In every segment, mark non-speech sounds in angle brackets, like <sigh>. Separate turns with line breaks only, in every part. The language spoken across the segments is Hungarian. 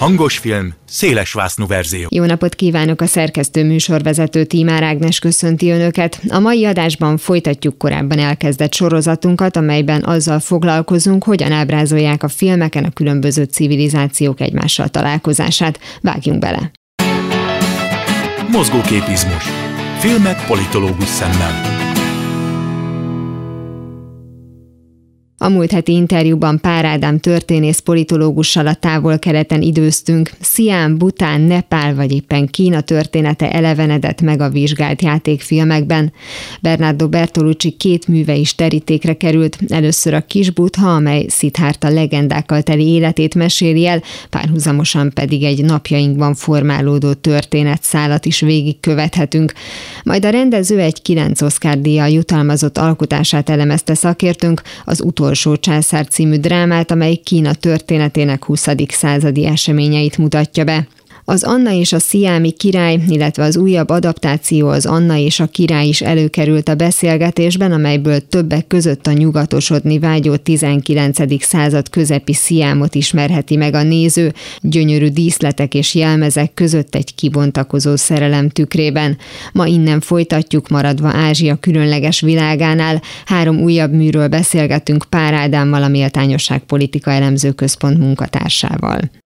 Tessék!
Hangos film, széles vásznú verzió.
Jó napot kívánok a szerkesztő műsorvezető Tímár Ágnes köszönti Önöket. A mai adásban folytatjuk korábban elkezdett sorozatunkat, amelyben azzal foglalkozunk, hogyan ábrázolják a filmeken a különböző civilizációk egymással találkozását. Vágjunk bele!
Mozgóképizmus. Filmek politológus szemmel.
A múlt heti interjúban Pár Ádám történész politológussal a távol-keleten időztünk. Szián, Bután, Nepál vagy éppen Kína története elevenedett meg a vizsgált játékfilmekben. Bernardo Bertolucci két műve is terítékre került. Először a Kis Butha, amely Szithárta legendákkal teli életét meséli el, párhuzamosan pedig egy napjainkban formálódó történetszálat is végigkövethetünk. Majd a rendező egy kilenc Oscar díjjal jutalmazott alkotását elemezte szakértőnk, az utolsó utolsó császár című drámát, amely Kína történetének 20. századi eseményeit mutatja be. Az Anna és a Sziámi király, illetve az újabb adaptáció az Anna és a király is előkerült a beszélgetésben, amelyből többek között a nyugatosodni vágyó 19. század közepi Sziámot ismerheti meg a néző, gyönyörű díszletek és jelmezek között egy kibontakozó szerelem tükrében. Ma innen folytatjuk, maradva Ázsia különleges világánál. Három újabb műről beszélgetünk Pár Ádámmal, a Méltányosság Politika Elemző Központ munkatársával.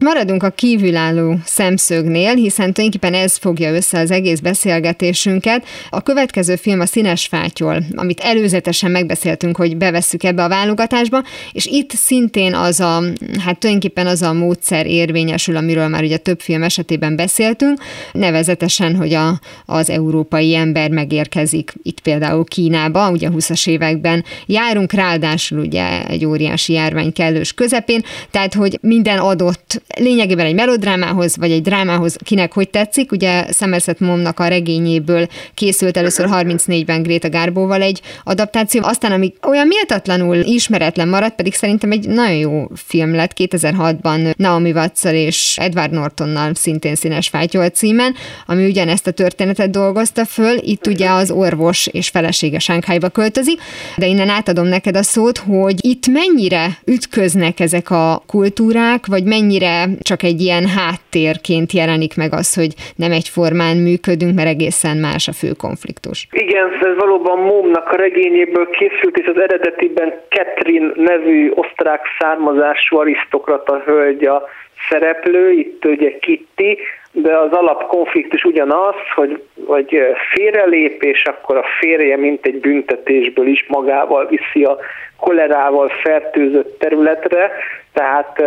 Maradunk a kívülálló szemszögnél, hiszen tulajdonképpen ez fogja össze az egész beszélgetésünket. A következő film a Színes Fátyol, amit előzetesen megbeszéltünk, hogy bevesszük ebbe a válogatásba, és itt szintén az a, hát tulajdonképpen az a módszer érvényesül, amiről már ugye több film esetében beszéltünk, nevezetesen, hogy a, az európai ember megérkezik itt például Kínába, ugye a 20-as években járunk, ráadásul ugye egy óriási járvány kellős közepén, tehát hogy minden adott lényegében egy melodrámához, vagy egy drámához, kinek hogy tetszik. Ugye Somerset Momnak a regényéből készült először 34-ben Greta Garbóval egy adaptáció, aztán ami olyan méltatlanul ismeretlen maradt, pedig szerintem egy nagyon jó film lett 2006-ban Naomi watts és Edward Nortonnal szintén színes fátyol címen, ami ugyanezt a történetet dolgozta föl. Itt ugye az orvos és felesége Sánkhájba költözik, de innen átadom neked a szót, hogy itt mennyire ütköznek ezek a kultúrák, vagy mennyire csak egy ilyen háttérként jelenik meg az, hogy nem egyformán működünk, mert egészen más a fő konfliktus.
Igen, ez valóban Momnak a regényéből készült, és az eredetiben Ketrin nevű osztrák származású arisztokrata hölgy a szereplő, itt ugye Kitty, de az alapkonfliktus ugyanaz, hogy vagy félrelép, és akkor a férje mint egy büntetésből is magával viszi a kolerával fertőzött területre, tehát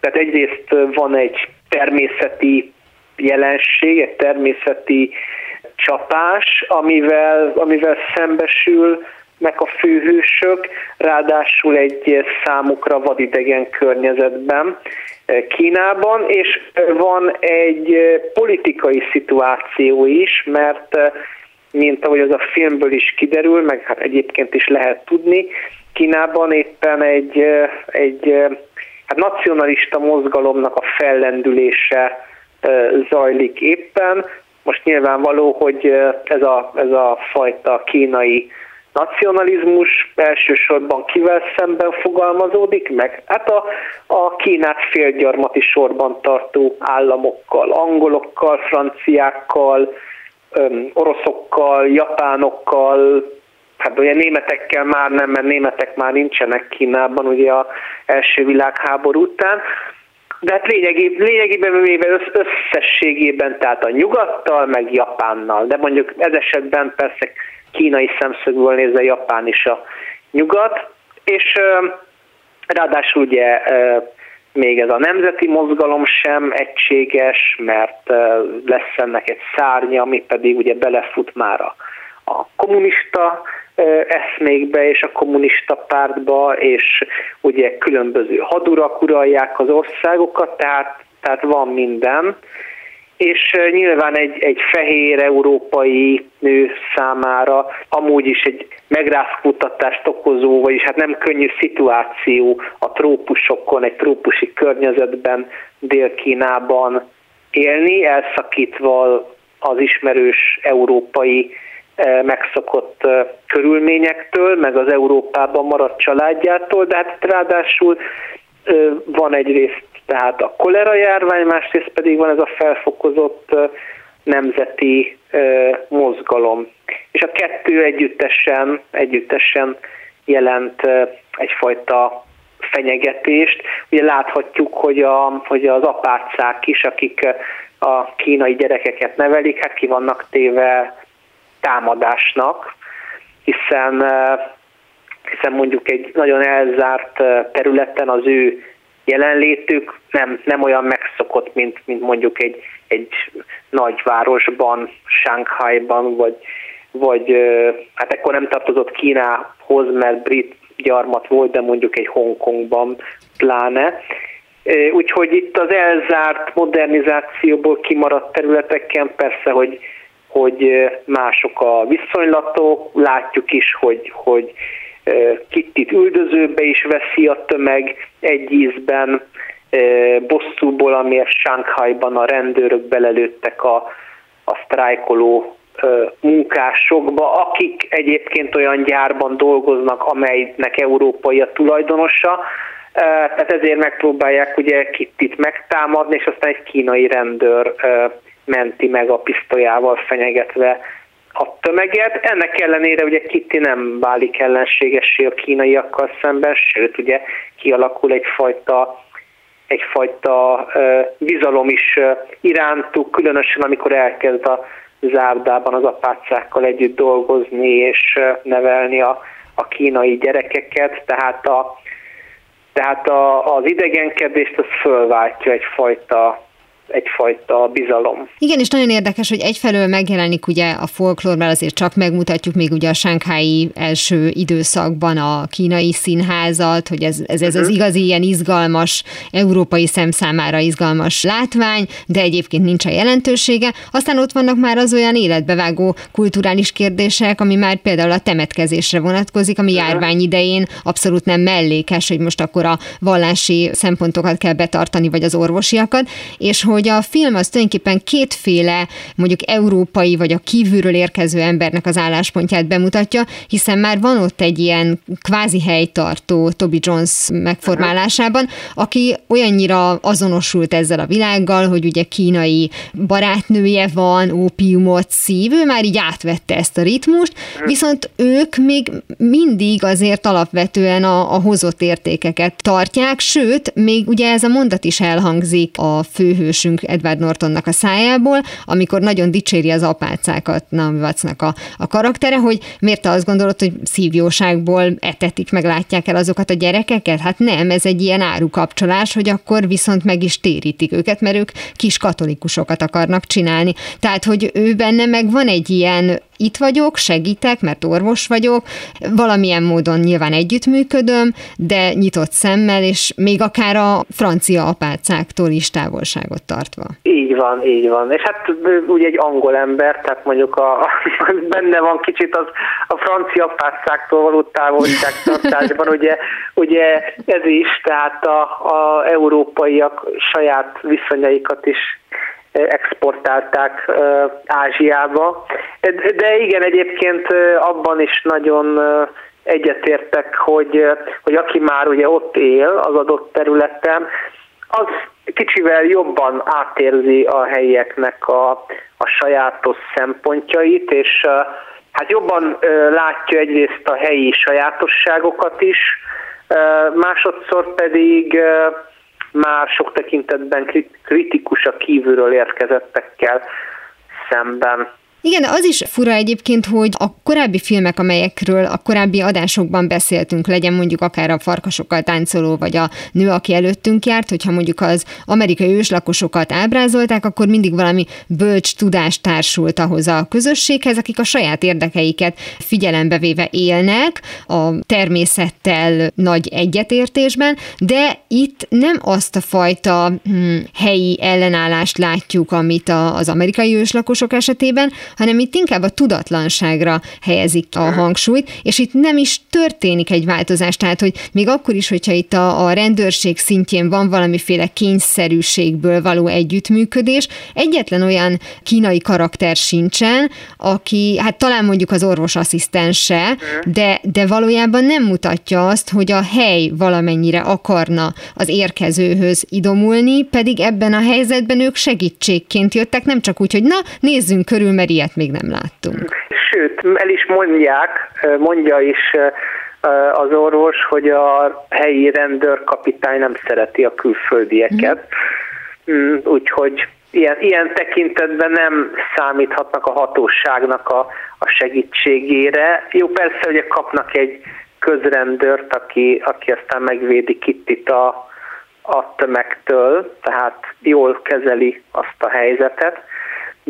tehát egyrészt van egy természeti jelenség, egy természeti csapás, amivel, amivel szembesül meg a főhősök, ráadásul egy számukra vadidegen környezetben Kínában, és van egy politikai szituáció is, mert mint ahogy az a filmből is kiderül, meg hát egyébként is lehet tudni, Kínában éppen egy, egy hát nacionalista mozgalomnak a fellendülése zajlik éppen. Most nyilvánvaló, hogy ez a, ez a fajta kínai nacionalizmus elsősorban kivel szemben fogalmazódik meg? Hát a, a Kínát félgyarmati sorban tartó államokkal, angolokkal, franciákkal, oroszokkal, japánokkal, hát ugye németekkel már nem, mert németek már nincsenek Kínában ugye a első világháború után, de hát lényegében, lényegében véve összességében, tehát a nyugattal, meg Japánnal, de mondjuk ez esetben persze kínai szemszögből nézve Japán is a nyugat, és ráadásul ugye még ez a nemzeti mozgalom sem egységes, mert lesz ennek egy szárnya, ami pedig ugye belefut már a, a kommunista eszmékbe és a kommunista pártba, és ugye különböző hadurak uralják az országokat, tehát, tehát van minden. és nyilván egy, egy fehér európai nő számára amúgy is egy megrázkutatást okozó, vagyis hát nem könnyű szituáció a trópusokon, egy trópusi környezetben, Dél-Kínában élni, elszakítva az ismerős európai megszokott körülményektől, meg az Európában maradt családjától, de hát ráadásul van egyrészt tehát a kolera járvány, másrészt pedig van ez a felfokozott nemzeti mozgalom. És a kettő együttesen, együttesen jelent egyfajta fenyegetést. Ugye láthatjuk, hogy, a, hogy az apácák is, akik a kínai gyerekeket nevelik, hát ki vannak téve támadásnak, hiszen, hiszen mondjuk egy nagyon elzárt területen az ő jelenlétük nem, nem olyan megszokott, mint, mint mondjuk egy, egy nagyvárosban, Shanghaiban, vagy, vagy hát ekkor nem tartozott Kínához, mert brit gyarmat volt, de mondjuk egy Hongkongban pláne. Úgyhogy itt az elzárt modernizációból kimaradt területeken persze, hogy, hogy mások a viszonylatok, látjuk is, hogy, hogy Kittit üldözőbe is veszi a tömeg egy ízben, bosszúból, amiért Shanghaiban a rendőrök belelőttek a, a sztrájkoló munkásokba, akik egyébként olyan gyárban dolgoznak, amelynek európai a tulajdonosa, tehát ezért megpróbálják ugye Kittit megtámadni, és aztán egy kínai rendőr menti meg a pisztolyával fenyegetve a tömeget. Ennek ellenére ugye Kitty nem válik ellenségessé a kínaiakkal szemben, sőt ugye kialakul egyfajta egyfajta uh, bizalom is irántuk, különösen amikor elkezd a zárdában az apácákkal együtt dolgozni és nevelni a, a kínai gyerekeket, tehát, a, tehát a, az idegenkedést az fölváltja egyfajta egyfajta bizalom.
Igen, és nagyon érdekes, hogy egyfelől megjelenik ugye a folklórban, azért csak megmutatjuk még ugye a sánkhái első időszakban a kínai színházat, hogy ez, ez, ez az mhm. igazi ilyen izgalmas, európai szem számára izgalmas látvány, de egyébként nincs a jelentősége. Aztán ott vannak már az olyan életbevágó kulturális kérdések, ami már például a temetkezésre vonatkozik, ami mhm. járvány idején abszolút nem mellékes, hogy most akkor a vallási szempontokat kell betartani, vagy az orvosiakat, és hogy hogy a film az tulajdonképpen kétféle, mondjuk európai vagy a kívülről érkező embernek az álláspontját bemutatja, hiszen már van ott egy ilyen kvázi helytartó Toby Jones megformálásában, aki olyannyira azonosult ezzel a világgal, hogy ugye kínai barátnője van, ópiumot szív, ő már így átvette ezt a ritmust, viszont ők még mindig azért alapvetően a, a hozott értékeket tartják, sőt, még ugye ez a mondat is elhangzik a főhősünk ismerősünk Edward Nortonnak a szájából, amikor nagyon dicséri az apácákat Naomi Wattsnak a, a karaktere, hogy miért te azt gondolod, hogy szívjóságból etetik, meg látják el azokat a gyerekeket? Hát nem, ez egy ilyen árukapcsolás, hogy akkor viszont meg is térítik őket, mert ők kis katolikusokat akarnak csinálni. Tehát, hogy ő benne meg van egy ilyen itt vagyok, segítek, mert orvos vagyok, valamilyen módon nyilván együttműködöm, de nyitott szemmel, és még akár a francia apácáktól is távolságot tartva.
Így van, így van. És hát ugye egy angol ember, tehát mondjuk a, a <laughs> benne van kicsit az a francia apácáktól való távolságtartásban, <laughs> ugye, ugye ez is, tehát a, a európaiak saját viszonyaikat is exportálták Ázsiába. De igen, egyébként abban is nagyon egyetértek, hogy, hogy aki már ugye ott él az adott területen, az kicsivel jobban átérzi a helyieknek a, a sajátos szempontjait, és hát jobban látja egyrészt a helyi sajátosságokat is, másodszor pedig már sok tekintetben kritikus a kívülről érkezettekkel szemben.
Igen, az is fura egyébként, hogy a korábbi filmek, amelyekről a korábbi adásokban beszéltünk, legyen mondjuk akár a farkasokkal táncoló, vagy a nő, aki előttünk járt, hogyha mondjuk az amerikai őslakosokat ábrázolták, akkor mindig valami bölcs tudás társult ahhoz a közösséghez, akik a saját érdekeiket figyelembe véve élnek, a természettel nagy egyetértésben, de itt nem azt a fajta hm, helyi ellenállást látjuk, amit a, az amerikai őslakosok esetében, hanem itt inkább a tudatlanságra helyezik a hangsúlyt, és itt nem is történik egy változás, tehát hogy még akkor is, hogyha itt a, a rendőrség szintjén van valamiféle kényszerűségből való együttműködés, egyetlen olyan kínai karakter sincsen, aki, hát talán mondjuk az orvos asszisztense, de, de valójában nem mutatja azt, hogy a hely valamennyire akarna az érkezőhöz idomulni, pedig ebben a helyzetben ők segítségként jöttek, nem csak úgy, hogy na, nézzünk körül, mert ilyet még nem láttunk.
Sőt, el is mondják, mondja is az orvos, hogy a helyi rendőrkapitány nem szereti a külföldieket, mm. úgyhogy ilyen, ilyen tekintetben nem számíthatnak a hatóságnak a, a segítségére. Jó, persze, hogy kapnak egy közrendőrt, aki, aki aztán megvédi Kittit a, a tömegtől, tehát jól kezeli azt a helyzetet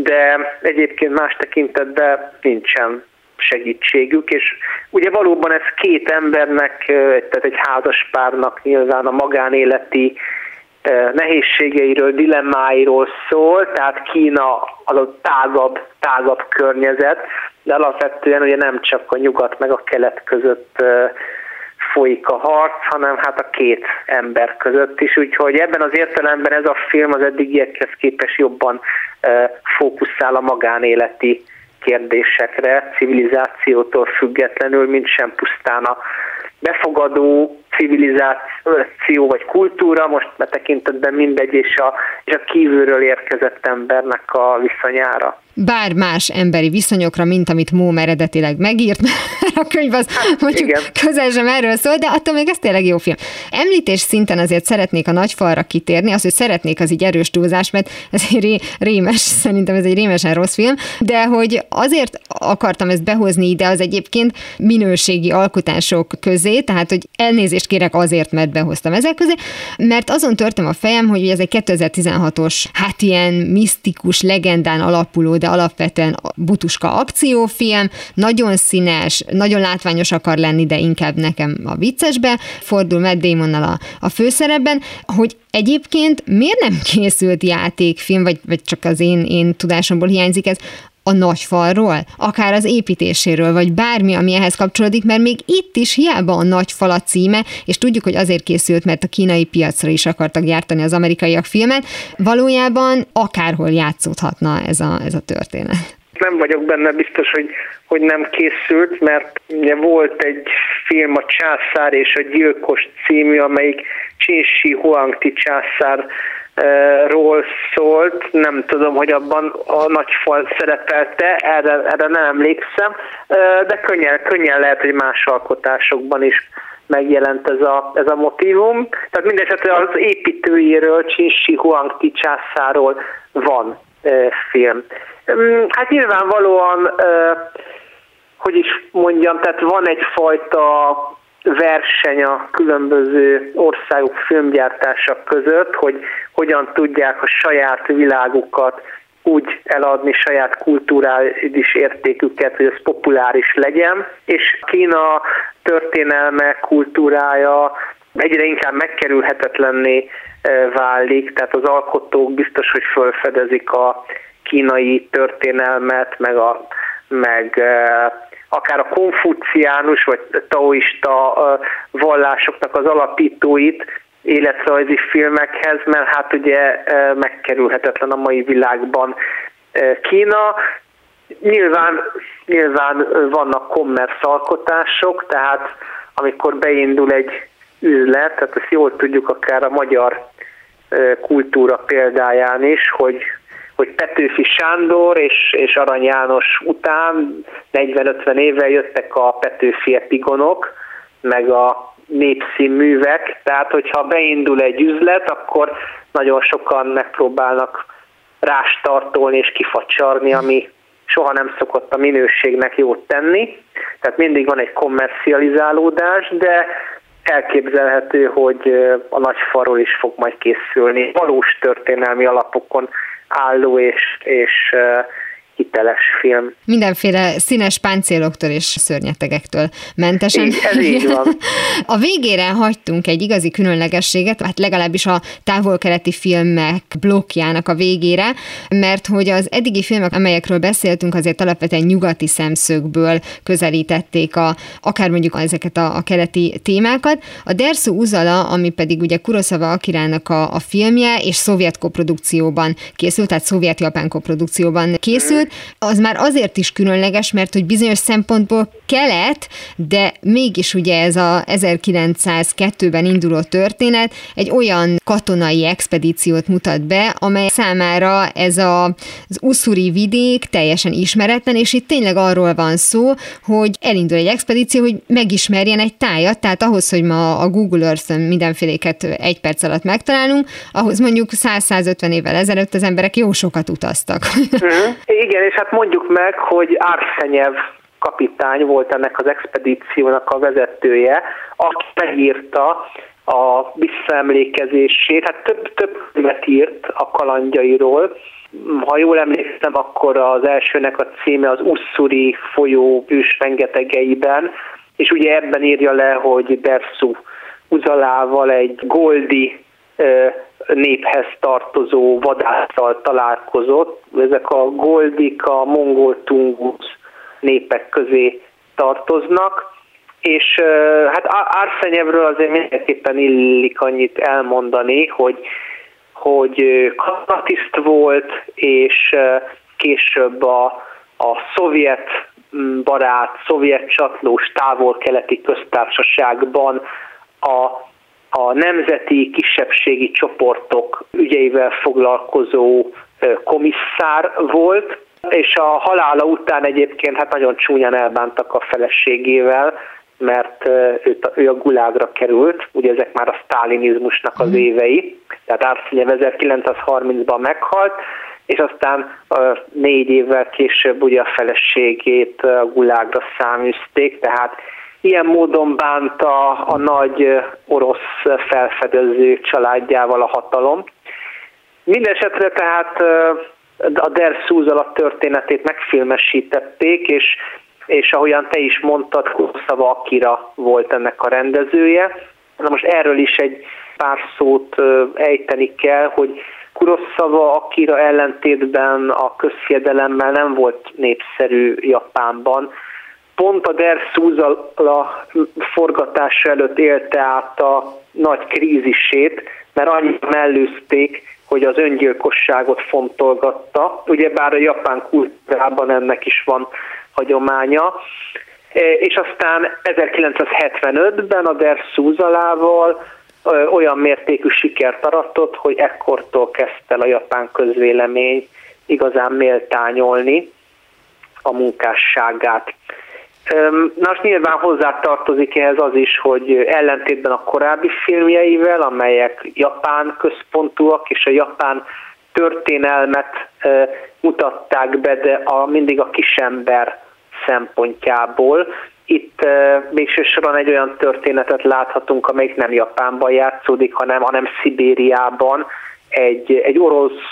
de egyébként más tekintetben nincsen segítségük, és ugye valóban ez két embernek, tehát egy házas párnak nyilván a magánéleti nehézségeiről, dilemmáiról szól, tehát Kína az a tágabb, tágabb környezet, de alapvetően ugye nem csak a nyugat meg a kelet között folyik a harc, hanem hát a két ember között is, úgyhogy ebben az értelemben ez a film az eddigiekhez képest jobban fókuszál a magánéleti kérdésekre, civilizációtól függetlenül, mint sem pusztán a befogadó civilizáció vagy kultúra, most mert tekintetben mindegy, és a, és a kívülről érkezett embernek a viszonyára
bár más emberi viszonyokra, mint amit Móm eredetileg megírt, mert <laughs> a könyv az hát, mondjuk igen. közel sem erről szól, de attól még ez tényleg jó film. Említés szinten azért szeretnék a nagyfalra kitérni, az, hogy szeretnék, az így erős túlzás, mert ez egy ré, rémes, <laughs> szerintem ez egy rémesen rossz film, de hogy azért akartam ezt behozni ide, az egyébként minőségi alkotások közé, tehát hogy elnézést kérek azért, mert behoztam ezek közé, mert azon törtem a fejem, hogy ez egy 2016-os, hát ilyen misztikus, legendán alapuló, de alapvetően butuska akciófilm, nagyon színes, nagyon látványos akar lenni, de inkább nekem a viccesbe fordul Matt Damonnal a, a főszerepben, hogy egyébként miért nem készült játékfilm, vagy, vagy csak az én, én tudásomból hiányzik ez, a nagy falról, akár az építéséről, vagy bármi, ami ehhez kapcsolódik, mert még itt is hiába a nagy fal a címe, és tudjuk, hogy azért készült, mert a kínai piacra is akartak gyártani az amerikaiak filmet, valójában akárhol játszódhatna ez a, ez a történet.
Nem vagyok benne biztos, hogy, hogy nem készült, mert ugye volt egy film, a Császár és a Gyilkos című, amelyik Csinsi Huangti császár ról szólt, nem tudom, hogy abban a nagy fal szerepelte, erre, erre nem emlékszem, de könnyen, könnyen lehet, hogy más alkotásokban is megjelent ez a, ez a motivum. Tehát mindesetre az építőjéről, Csinsi Huangti császáról van film. Hát nyilvánvalóan, hogy is mondjam, tehát van egyfajta verseny a különböző országok filmgyártása között, hogy hogyan tudják a saját világukat úgy eladni saját kulturális értéküket, hogy ez populáris legyen, és Kína történelme, kultúrája egyre inkább megkerülhetetlenné e, válik, tehát az alkotók biztos, hogy felfedezik a kínai történelmet, meg, a, meg e, akár a konfuciánus vagy taoista vallásoknak az alapítóit életrajzi filmekhez, mert hát ugye megkerülhetetlen a mai világban Kína. Nyilván, nyilván vannak commerce alkotások, tehát amikor beindul egy üzlet, tehát ezt jól tudjuk akár a magyar kultúra példáján is, hogy hogy Petőfi Sándor és, és Arany János után 40-50 évvel jöttek a Petőfi epigonok, meg a népszínművek, tehát hogyha beindul egy üzlet, akkor nagyon sokan megpróbálnak rástartolni és kifacsarni, ami soha nem szokott a minőségnek jót tenni, tehát mindig van egy kommercializálódás, de elképzelhető, hogy a nagy farról is fog majd készülni. Valós történelmi alapokon álló és, és hiteles film.
Mindenféle színes páncéloktól és szörnyetegektől mentesen.
Így, ez így van. <laughs>
A végére hagytunk egy igazi különlegességet, hát legalábbis a távol-keleti filmek blokkjának a végére, mert hogy az eddigi filmek, amelyekről beszéltünk, azért alapvetően nyugati szemszögből közelítették a, akár mondjuk ezeket a, a keleti témákat. A Dersu Uzala, ami pedig ugye Kurosawa Akirának a, a filmje, és szovjet koprodukcióban készült, tehát szovjet-japán koprodukcióban készült, az már azért is különleges, mert hogy bizonyos szempontból kelet, de mégis ugye ez a 1902-ben induló történet egy olyan katonai expedíciót mutat be, amely számára ez a, az uszuri vidék teljesen ismeretlen, és itt tényleg arról van szó, hogy elindul egy expedíció, hogy megismerjen egy tájat, tehát ahhoz, hogy ma a Google Earth-ön mindenféléket egy perc alatt megtalálunk, ahhoz mondjuk 100-150 évvel ezelőtt az emberek jó sokat utaztak.
Uh-huh. Igen, és hát mondjuk meg, hogy Arszenyev kapitány volt ennek az expedíciónak a vezetője, aki megírta a visszaemlékezését, hát több, több könyvet írt a kalandjairól. Ha jól emlékszem, akkor az elsőnek a címe az Usszuri folyó ős rengetegeiben, és ugye ebben írja le, hogy Dersu Uzalával egy goldi néphez tartozó vadásztal találkozott. Ezek a goldik, a mongol tungus népek közé tartoznak, és hát Arszenyevről azért mindenképpen illik annyit elmondani, hogy, hogy katonatiszt volt, és később a, a szovjet barát, szovjet csatlós távol-keleti köztársaságban a a nemzeti kisebbségi csoportok ügyeivel foglalkozó komisszár volt, és a halála után egyébként hát nagyon csúnyán elbántak a feleségével, mert ő, ő a gulágra került, ugye ezek már a sztálinizmusnak az mhm. évei, tehát Árszínyev 1930-ban meghalt, és aztán négy évvel később ugye a feleségét a gulágra száműzték, tehát Ilyen módon bánta a nagy orosz felfedező családjával a hatalom. Mindenesetre tehát a Der Szúzala történetét megfilmesítették, és, és ahogyan te is mondtad, Kuroszava Akira volt ennek a rendezője. Na most erről is egy pár szót ejteni kell, hogy Kuroszava Akira ellentétben a közhiedelemmel nem volt népszerű Japánban, pont a Der Szúzala forgatása előtt élte át a nagy krízisét, mert annyit mellőzték, hogy az öngyilkosságot fontolgatta. Ugyebár a japán kultúrában ennek is van hagyománya. E, és aztán 1975-ben a Der Szúzalával olyan mértékű sikert aratott, hogy ekkortól kezdte a japán közvélemény igazán méltányolni a munkásságát. Most nyilván hozzá tartozik ehhez az is, hogy ellentétben a korábbi filmjeivel, amelyek japán központúak, és a japán történelmet mutatták be, de a, mindig a kisember szempontjából. Itt végső soron egy olyan történetet láthatunk, amelyik nem Japánban játszódik, hanem, hanem Szibériában egy, egy orosz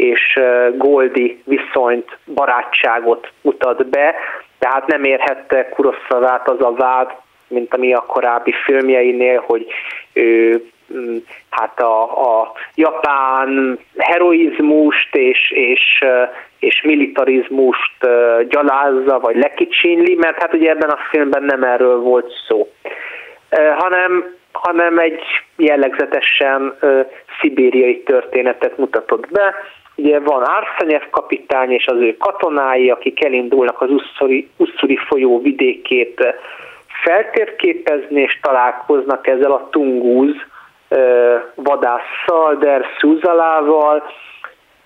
és Goldi viszonyt, barátságot mutat be, tehát nem érhette Kuroszavát az a vád, mint ami a korábbi filmjeinél, hogy ő mm, hát a, a japán heroizmust és, és, és militarizmust gyalázza, vagy lekicsinli, mert hát ugye ebben a filmben nem erről volt szó, hanem, hanem egy jellegzetesen szibériai történetet mutatott be, Ugye van Arszenyev kapitány és az ő katonái, akik elindulnak az Usszuri, Usszuri folyó vidékét eh, feltérképezni, és találkoznak ezzel a Tungúz eh, vadásszal, Der Szúzalával,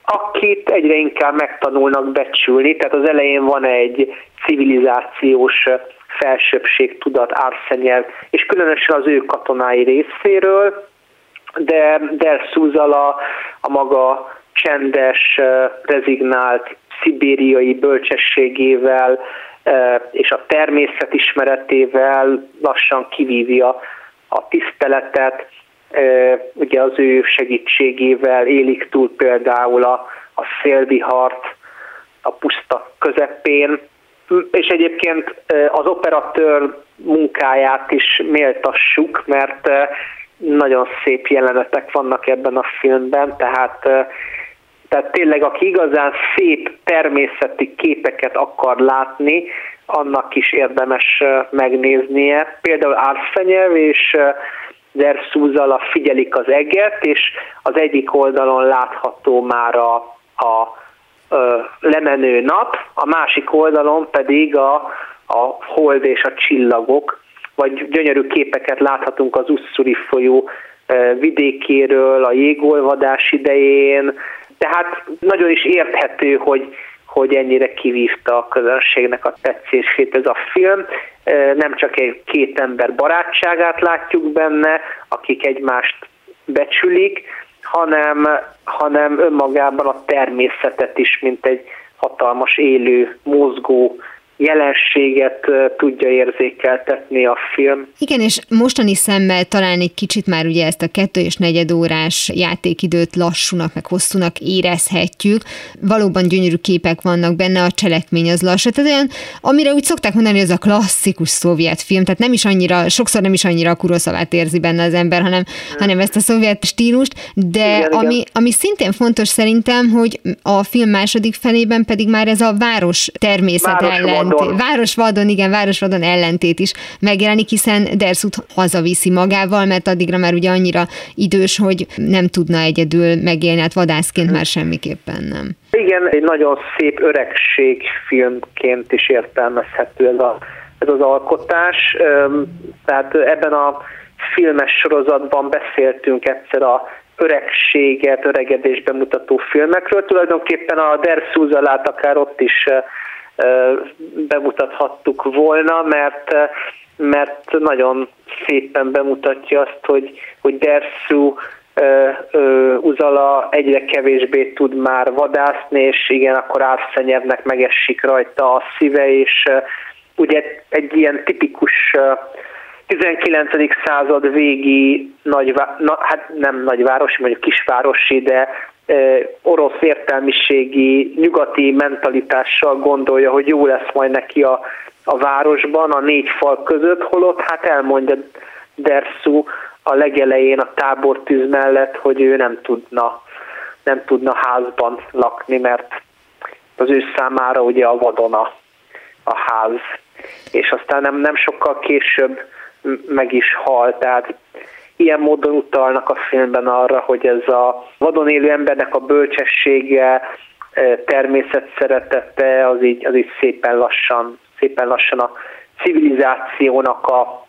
akit egyre inkább megtanulnak becsülni, tehát az elején van egy civilizációs eh, felsőbbség tudat Arszenyev, és különösen az ő katonái részéről, de Der Szúzala a maga csendes, rezignált szibériai bölcsességével és a természet ismeretével lassan kivívja a tiszteletet, ugye az ő segítségével élik túl például a, a szélvihart a puszta közepén, és egyébként az operatőr munkáját is méltassuk, mert nagyon szép jelenetek vannak ebben a filmben, tehát tehát tényleg, aki igazán szép természeti képeket akar látni, annak is érdemes megnéznie. Például Árfenyev és Derszúzala figyelik az eget, és az egyik oldalon látható már a, a lemenő nap, a másik oldalon pedig a, a hold és a csillagok, vagy gyönyörű képeket láthatunk az Usszuri folyó vidékéről, a jégolvadás idején, tehát nagyon is érthető, hogy, hogy ennyire kivívta a közönségnek a tetszését ez a film. Nem csak egy két ember barátságát látjuk benne, akik egymást becsülik, hanem, hanem önmagában a természetet is, mint egy hatalmas élő, mozgó jelenséget tudja érzékeltetni a film.
Igen, és mostani szemmel talán egy kicsit már ugye ezt a kettő és negyed órás játékidőt lassúnak, meg hosszúnak érezhetjük. Valóban gyönyörű képek vannak benne, a cselekmény az lassú. Tehát olyan, amire úgy szokták mondani, hogy ez a klasszikus szovjet film, tehát nem is annyira, sokszor nem is annyira a Kuroszavát érzi benne az ember, hanem, hmm. hanem ezt a szovjet stílust, de igen, ami, igen. ami szintén fontos szerintem, hogy a film második felében pedig már ez a város természet város ellen ellentét, Városvadon, igen, Városvadon ellentét is megjelenik, hiszen Derszut hazaviszi magával, mert addigra már ugye annyira idős, hogy nem tudna egyedül megélni, hát vadászként már semmiképpen nem.
Igen, egy nagyon szép öregségfilmként is értelmezhető ez, a, ez az alkotás. Tehát ebben a filmes sorozatban beszéltünk egyszer a öregséget, öregedésben mutató filmekről. Tulajdonképpen a Der Szúzalát akár ott is bemutathattuk volna, mert mert nagyon szépen bemutatja azt, hogy, hogy Derszú Uzala egyre kevésbé tud már vadászni, és igen, akkor Árszenyevnek megesik rajta a szíve, és ugye egy ilyen tipikus 19. század végi nagy, na, hát nem nagyvárosi, mondjuk kisvárosi, de orosz értelmiségi, nyugati mentalitással gondolja, hogy jó lesz majd neki a, a városban, a négy fal között, holott hát elmondja Derszú a legelején a tábortűz mellett, hogy ő nem tudna, nem tudna házban lakni, mert az ő számára ugye a vadona a ház. És aztán nem, nem sokkal később meg is hal, tehát ilyen módon utalnak a filmben arra, hogy ez a vadon élő embernek a bölcsessége, e, természet szeretete, az így, az így szépen lassan, szépen lassan a civilizációnak a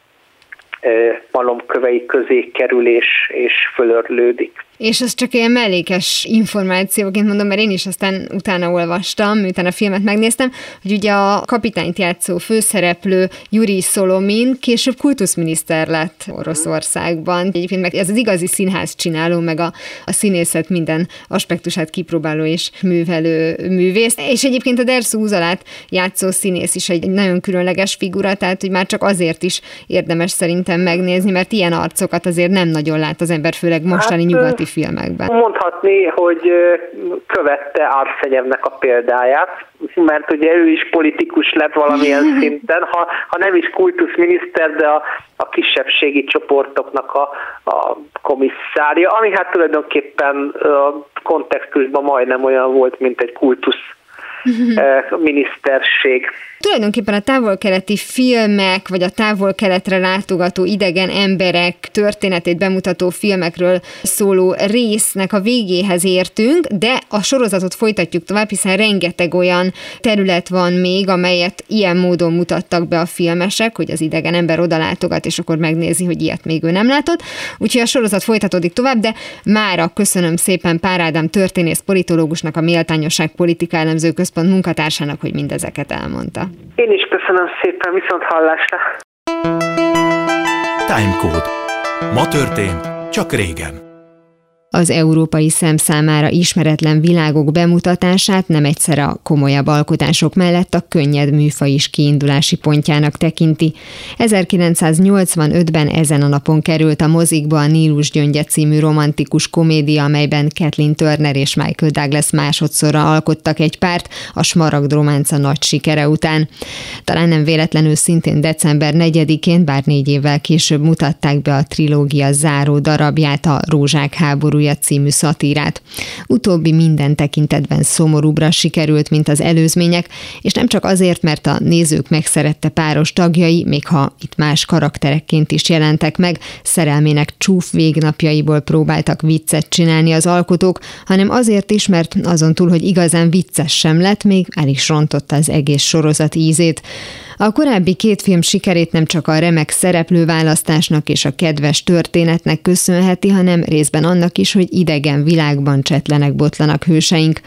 e, malomkövei közé kerül és, és fölörlődik.
És ez csak ilyen mellékes információként mondom, mert én is aztán utána olvastam, miután a filmet megnéztem, hogy ugye a kapitányt játszó főszereplő Yuri Szolomin később kultuszminiszter lett Oroszországban. Egyébként meg ez az igazi színház csináló, meg a, a színészet minden aspektusát kipróbáló és művelő művész. És egyébként a Derszú Uzalát játszó színész is egy nagyon különleges figura, tehát hogy már csak azért is érdemes szerintem megnézni, mert ilyen arcokat azért nem nagyon lát az ember, főleg mostani hát, nyugati filmekben.
Mondhatni, hogy követte Arszegyevnek a példáját, mert ugye ő is politikus lett valamilyen <laughs> szinten, ha, ha nem is kultuszminiszter, de a, a kisebbségi csoportoknak a, a komisszárja, ami hát tulajdonképpen a kontextusban majdnem olyan volt, mint egy kultusz miniszterség.
Tulajdonképpen a távol-keleti filmek, vagy a távol-keletre látogató idegen emberek történetét bemutató filmekről szóló résznek a végéhez értünk, de a sorozatot folytatjuk tovább, hiszen rengeteg olyan terület van még, amelyet ilyen módon mutattak be a filmesek, hogy az idegen ember oda látogat, és akkor megnézi, hogy ilyet még ő nem látott. Úgyhogy a sorozat folytatódik tovább, de mára köszönöm szépen Pár Ádám történész politológusnak, a Méltányosság Politika Elemző Központ munkatársának, hogy mindezeket elmondta.
Én is köszönöm szépen, viszont hallásra.
Timecode. Ma történt, csak régen.
Az európai szem számára ismeretlen világok bemutatását nem egyszer a komolyabb alkotások mellett a könnyed műfaj is kiindulási pontjának tekinti. 1985-ben ezen a napon került a mozikba a Nílus Gyöngye című romantikus komédia, amelyben Kathleen Turner és Michael Douglas másodszorra alkottak egy párt a Smaragd románca nagy sikere után. Talán nem véletlenül szintén december 4-én, bár négy évvel később mutatták be a trilógia záró darabját, a Rózsák háborúja című szatírát. Utóbbi minden tekintetben szomorúbra sikerült, mint az előzmények, és nem csak azért, mert a nézők megszerette páros tagjai, még ha itt más karakterekként is jelentek meg, szerelmének csúf végnapjaiból próbáltak viccet csinálni az alkotók, hanem azért is, mert azon túl, hogy igazán vicces sem lett, még el is rontotta az egész sorozat ízét. A korábbi két film sikerét nem csak a remek szereplőválasztásnak és a kedves történetnek köszönheti, hanem részben annak is, hogy idegen világban csetlenek botlanak hőseink.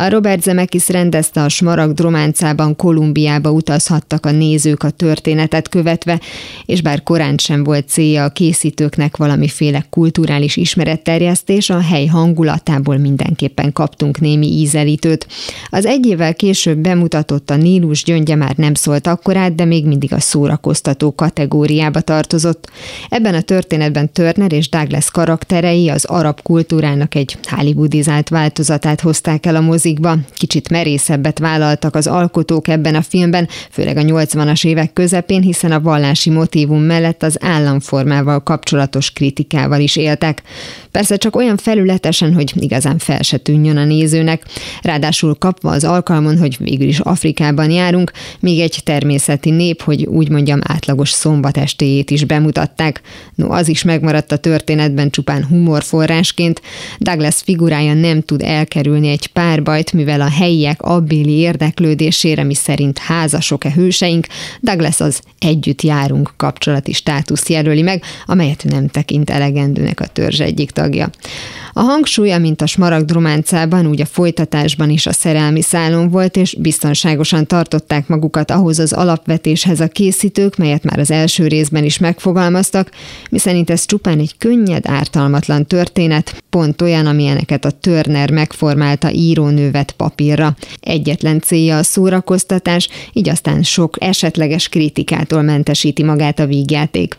A Robert Zemeckis rendezte a Smaragd románcában Kolumbiába utazhattak a nézők a történetet követve, és bár korán sem volt célja a készítőknek valamiféle kulturális ismeretterjesztés, a hely hangulatából mindenképpen kaptunk némi ízelítőt. Az egy évvel később bemutatott a Nílus gyöngye már nem szólt akkor, akkorát, de még mindig a szórakoztató kategóriába tartozott. Ebben a történetben Turner és Douglas karakterei az arab kultúrának egy hollywoodizált változatát hozták el a mozikba. Kicsit merészebbet vállaltak az alkotók ebben a filmben, főleg a 80-as évek közepén, hiszen a vallási motívum mellett az államformával kapcsolatos kritikával is éltek. Persze csak olyan felületesen, hogy igazán fel se tűnjön a nézőnek. Ráadásul kapva az alkalmon, hogy végül is Afrikában járunk, még egy természet természeti nép, hogy úgy mondjam átlagos szombatestéjét is bemutatták. No, az is megmaradt a történetben csupán humorforrásként. Douglas figurája nem tud elkerülni egy párbajt, mivel a helyiek abbéli érdeklődésére, mi szerint házasok-e hőseink, Douglas az együtt járunk kapcsolati státusz jelöli meg, amelyet nem tekint elegendőnek a törzs egyik tagja. A hangsúlya, mint a smaragd románcában, úgy a folytatásban is a szerelmi szálon volt, és biztonságosan tartották magukat ahhoz az alapvetéshez a készítők, melyet már az első részben is megfogalmaztak, miszerint ez csupán egy könnyed, ártalmatlan történet, pont olyan, amilyeneket a Turner megformálta írónővet papírra. Egyetlen célja a szórakoztatás, így aztán sok esetleges kritikától mentesíti magát a vígjáték.